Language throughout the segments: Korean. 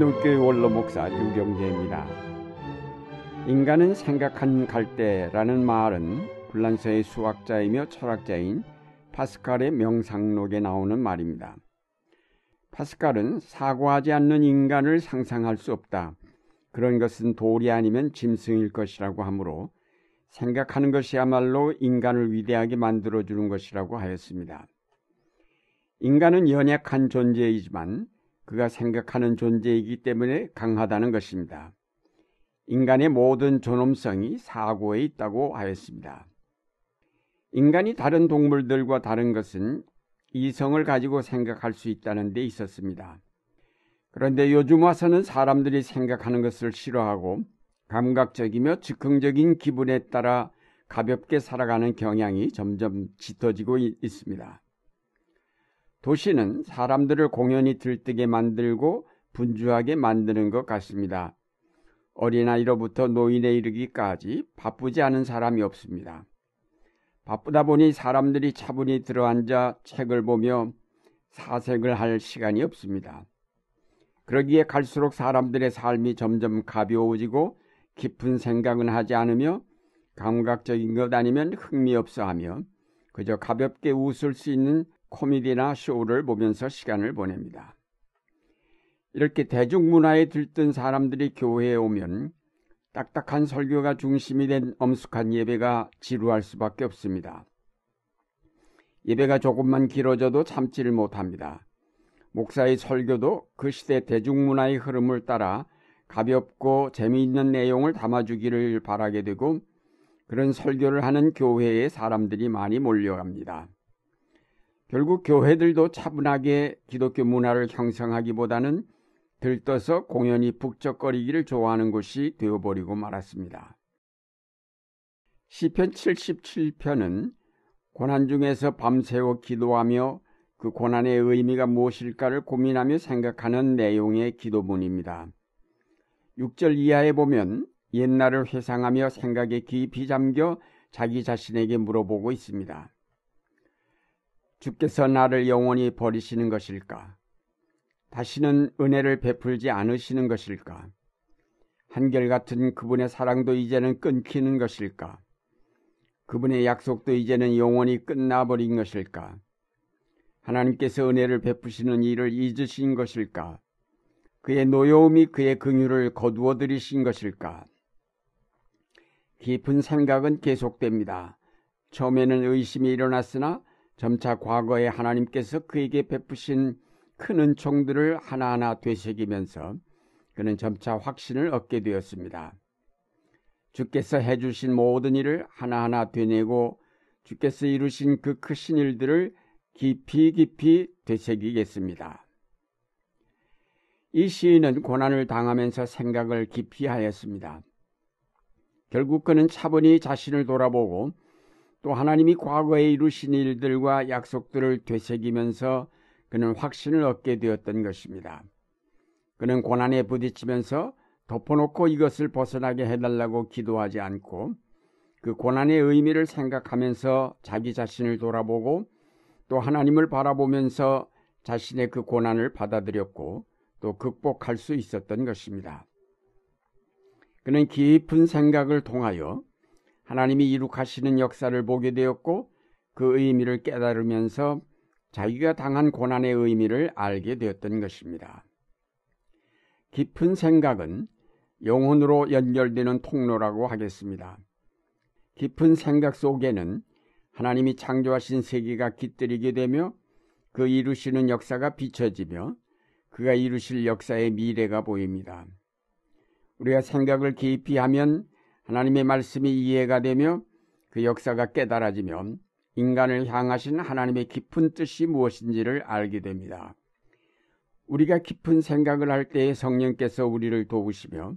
안동교회 원로 목사 유경재입니다. 인간은 생각한 갈대라는 말은 불란서의 수학자이며 철학자인 파스칼의 명상록에 나오는 말입니다. 파스칼은 사고하지 않는 인간을 상상할 수 없다. 그런 것은 돌이 아니면 짐승일 것이라고 하므로 생각하는 것이야말로 인간을 위대하게 만들어주는 것이라고 하였습니다. 인간은 연약한 존재이지만 그가 생각하는 존재이기 때문에 강하다는 것입니다. 인간의 모든 존엄성이 사고에 있다고 하였습니다. 인간이 다른 동물들과 다른 것은 이성을 가지고 생각할 수 있다는 데 있었습니다. 그런데 요즘 와서는 사람들이 생각하는 것을 싫어하고 감각적이며 즉흥적인 기분에 따라 가볍게 살아가는 경향이 점점 짙어지고 있습니다. 도시는 사람들을 공연히 들뜨게 만들고 분주하게 만드는 것 같습니다. 어린아이로부터 노인에 이르기까지 바쁘지 않은 사람이 없습니다. 바쁘다 보니 사람들이 차분히 들어앉아 책을 보며 사색을 할 시간이 없습니다. 그러기에 갈수록 사람들의 삶이 점점 가벼워지고 깊은 생각은 하지 않으며 감각적인 것 아니면 흥미없어 하며 그저 가볍게 웃을 수 있는 코미디나 쇼를 보면서 시간을 보냅니다. 이렇게 대중문화에 들뜬 사람들이 교회에 오면 딱딱한 설교가 중심이 된 엄숙한 예배가 지루할 수밖에 없습니다. 예배가 조금만 길어져도 참지를 못합니다. 목사의 설교도 그 시대 대중문화의 흐름을 따라 가볍고 재미있는 내용을 담아주기를 바라게 되고 그런 설교를 하는 교회에 사람들이 많이 몰려갑니다. 결국 교회들도 차분하게 기독교 문화를 형성하기보다는 들떠서 공연히 북적거리기를 좋아하는 곳이 되어버리고 말았습니다. 시편 77편은 고난 중에서 밤새워 기도하며 그 고난의 의미가 무엇일까를 고민하며 생각하는 내용의 기도문입니다. 6절 이하에 보면 옛날을 회상하며 생각에 깊이 잠겨 자기 자신에게 물어보고 있습니다. 주께서 나를 영원히 버리시는 것일까? 다시는 은혜를 베풀지 않으시는 것일까? 한결같은 그분의 사랑도 이제는 끊기는 것일까? 그분의 약속도 이제는 영원히 끝나버린 것일까? 하나님께서 은혜를 베푸시는 일을 잊으신 것일까? 그의 노여움이 그의 긍휼을 거두어 들이신 것일까? 깊은 생각은 계속됩니다. 처음에는 의심이 일어났으나 점차 과거에 하나님께서 그에게 베푸신 큰 은총들을 하나하나 되새기면서 그는 점차 확신을 얻게 되었습니다. 주께서 해주신 모든 일을 하나하나 되뇌고 주께서 이루신 그 크신 일들을 깊이 깊이 되새기겠습니다. 이 시인은 고난을 당하면서 생각을 깊이 하였습니다. 결국 그는 차분히 자신을 돌아보고 또 하나님이 과거에 이루신 일들과 약속들을 되새기면서 그는 확신을 얻게 되었던 것입니다. 그는 고난에 부딪히면서 덮어놓고 이것을 벗어나게 해달라고 기도하지 않고 그 고난의 의미를 생각하면서 자기 자신을 돌아보고 또 하나님을 바라보면서 자신의 그 고난을 받아들였고 또 극복할 수 있었던 것입니다. 그는 깊은 생각을 통하여 하나님이 이룩하시는 역사를 보게 되었고 그 의미를 깨달으면서 자기가 당한 고난의 의미를 알게 되었던 것입니다. 깊은 생각은 영혼으로 연결되는 통로라고 하겠습니다. 깊은 생각 속에는 하나님이 창조하신 세계가 깃들이게 되며 그 이루시는 역사가 비춰지며 그가 이루실 역사의 미래가 보입니다. 우리가 생각을 깊이 하면 하나님의 말씀이 이해가 되며 그 역사가 깨달아지면 인간을 향하신 하나님의 깊은 뜻이 무엇인지를 알게 됩니다. 우리가 깊은 생각을 할 때에 성령께서 우리를 도우시며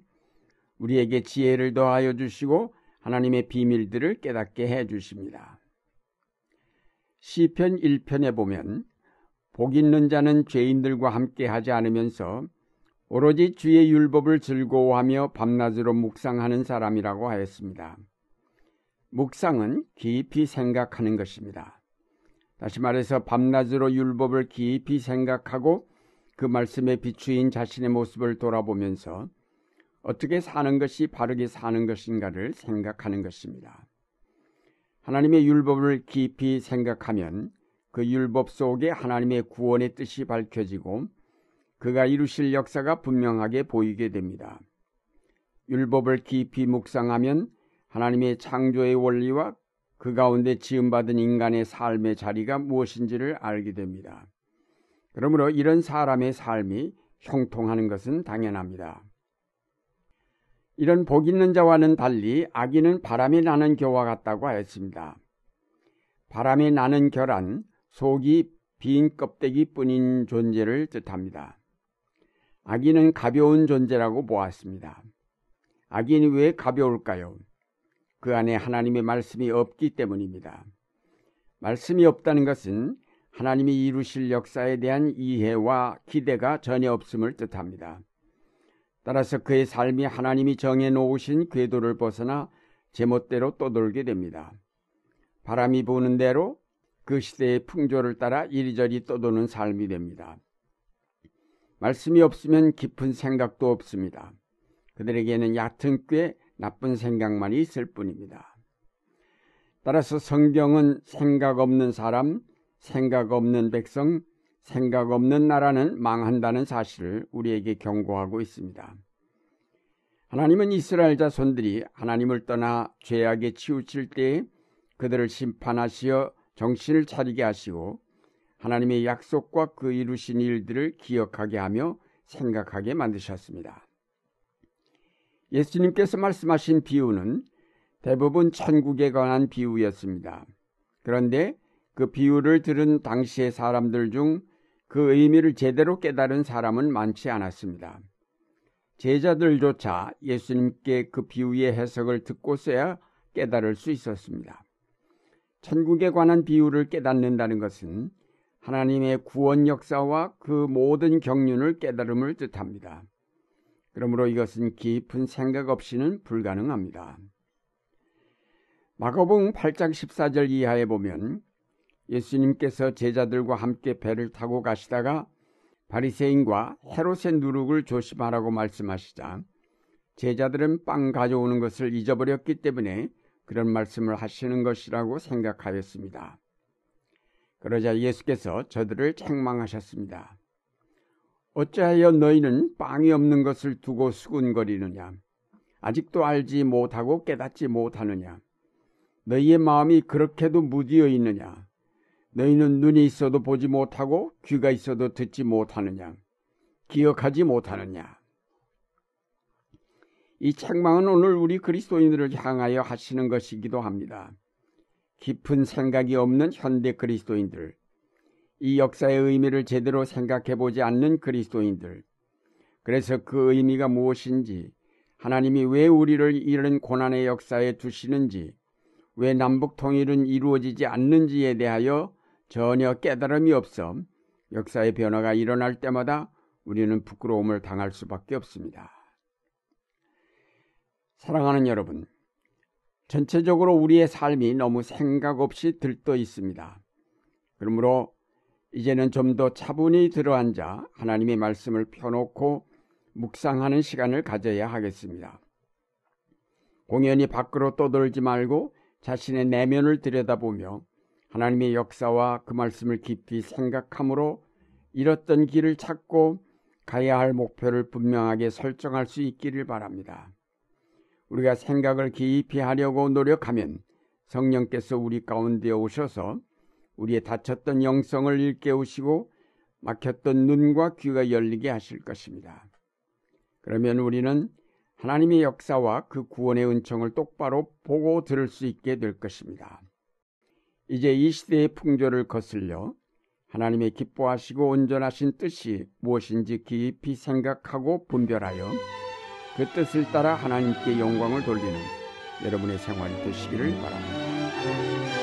우리에게 지혜를 더하여 주시고 하나님의 비밀들을 깨닫게 해 주십니다. 시편 1편에 보면 복 있는 자는 죄인들과 함께 하지 않으면서 오로지 주의 율법을 즐거워하며 밤낮으로 묵상하는 사람이라고 하였습니다. 묵상은 깊이 생각하는 것입니다. 다시 말해서 밤낮으로 율법을 깊이 생각하고 그 말씀에 비추인 자신의 모습을 돌아보면서 어떻게 사는 것이 바르게 사는 것인가를 생각하는 것입니다. 하나님의 율법을 깊이 생각하면 그 율법 속에 하나님의 구원의 뜻이 밝혀지고 그가 이루실 역사가 분명하게 보이게 됩니다. 율법을 깊이 묵상하면 하나님의 창조의 원리와 그 가운데 지음받은 인간의 삶의 자리가 무엇인지를 알게 됩니다. 그러므로 이런 사람의 삶이 형통하는 것은 당연합니다. 이런 복 있는 자와는 달리 악인은 바람이 나는 겨와 같다고 하였습니다. 바람이 나는 겨란 속이 빈 껍데기 뿐인 존재를 뜻합니다. 악인은 가벼운 존재라고 보았습니다. 악인이 왜 가벼울까요? 그 안에 하나님의 말씀이 없기 때문입니다. 말씀이 없다는 것은 하나님이 이루실 역사에 대한 이해와 기대가 전혀 없음을 뜻합니다. 따라서 그의 삶이 하나님이 정해 놓으신 궤도를 벗어나 제멋대로 떠돌게 됩니다. 바람이 부는 대로 그 시대의 풍조를 따라 이리저리 떠도는 삶이 됩니다. 말씀이 없으면 깊은 생각도 없습니다. 그들에게는 얕은 꽤 나쁜 생각만이 있을 뿐입니다. 따라서 성경은 생각 없는 사람, 생각 없는 백성, 생각 없는 나라는 망한다는 사실을 우리에게 경고하고 있습니다. 하나님은 이스라엘 자손들이 하나님을 떠나 죄악에 치우칠 때에 그들을 심판하시어 정신을 차리게 하시고 하나님의 약속과 그 이루신 일들을 기억하게 하며 생각하게 만드셨습니다. 예수님께서 말씀하신 비유는 대부분 천국에 관한 비유였습니다. 그런데 그 비유를 들은 당시의 사람들 중 그 의미를 제대로 깨달은 사람은 많지 않았습니다. 제자들조차 예수님께 그 비유의 해석을 듣고서야 깨달을 수 있었습니다. 천국에 관한 비유를 깨닫는다는 것은 하나님의 구원 역사와 그 모든 경륜을 깨달음을 뜻합니다. 그러므로 이것은 깊은 생각 없이는 불가능합니다. 마가복음 8장 14절 이하에 보면 예수님께서 제자들과 함께 배를 타고 가시다가 바리새인과 헤롯의 누룩을 조심하라고 말씀하시자 제자들은 빵 가져오는 것을 잊어버렸기 때문에 그런 말씀을 하시는 것이라고 생각하였습니다. 그러자 예수께서 저들을 책망하셨습니다. 어찌하여 너희는 빵이 없는 것을 두고 수군거리느냐? 아직도 알지 못하고 깨닫지 못하느냐? 너희의 마음이 그렇게도 무디어 있느냐? 너희는 눈이 있어도 보지 못하고 귀가 있어도 듣지 못하느냐? 기억하지 못하느냐? 이 책망은 오늘 우리 그리스도인들을 향하여 하시는 것이기도 합니다. 깊은 생각이 없는 현대 그리스도인들, 이 역사의 의미를 제대로 생각해 보지 않는 그리스도인들, 그래서 그 의미가 무엇인지, 하나님이 왜 우리를 이런 고난의 역사에 두시는지, 왜 남북 통일은 이루어지지 않는지에 대하여 전혀 깨달음이 없어 역사의 변화가 일어날 때마다 우리는 부끄러움을 당할 수밖에 없습니다. 사랑하는 여러분, 전체적으로 우리의 삶이 너무 생각 없이 들떠 있습니다. 그러므로 이제는 좀 더 차분히 들어앉아 하나님의 말씀을 펴놓고 묵상하는 시간을 가져야 하겠습니다. 공연히 밖으로 떠돌지 말고 자신의 내면을 들여다보며 하나님의 역사와 그 말씀을 깊이 생각함으로 잃었던 길을 찾고 가야 할 목표를 분명하게 설정할 수 있기를 바랍니다. 우리가 생각을 깊이 하려고 노력하면 성령께서 우리 가운데 오셔서 우리의 다쳤던 영성을 일깨우시고 막혔던 눈과 귀가 열리게 하실 것입니다. 그러면 우리는 하나님의 역사와 그 구원의 은총을 똑바로 보고 들을 수 있게 될 것입니다. 이제 이 시대의 풍조를 거슬려 하나님의 기뻐하시고 온전하신 뜻이 무엇인지 깊이 생각하고 분별하여 그 뜻을 따라 하나님께 영광을 돌리는 여러분의 생활이 되시기를 바랍니다.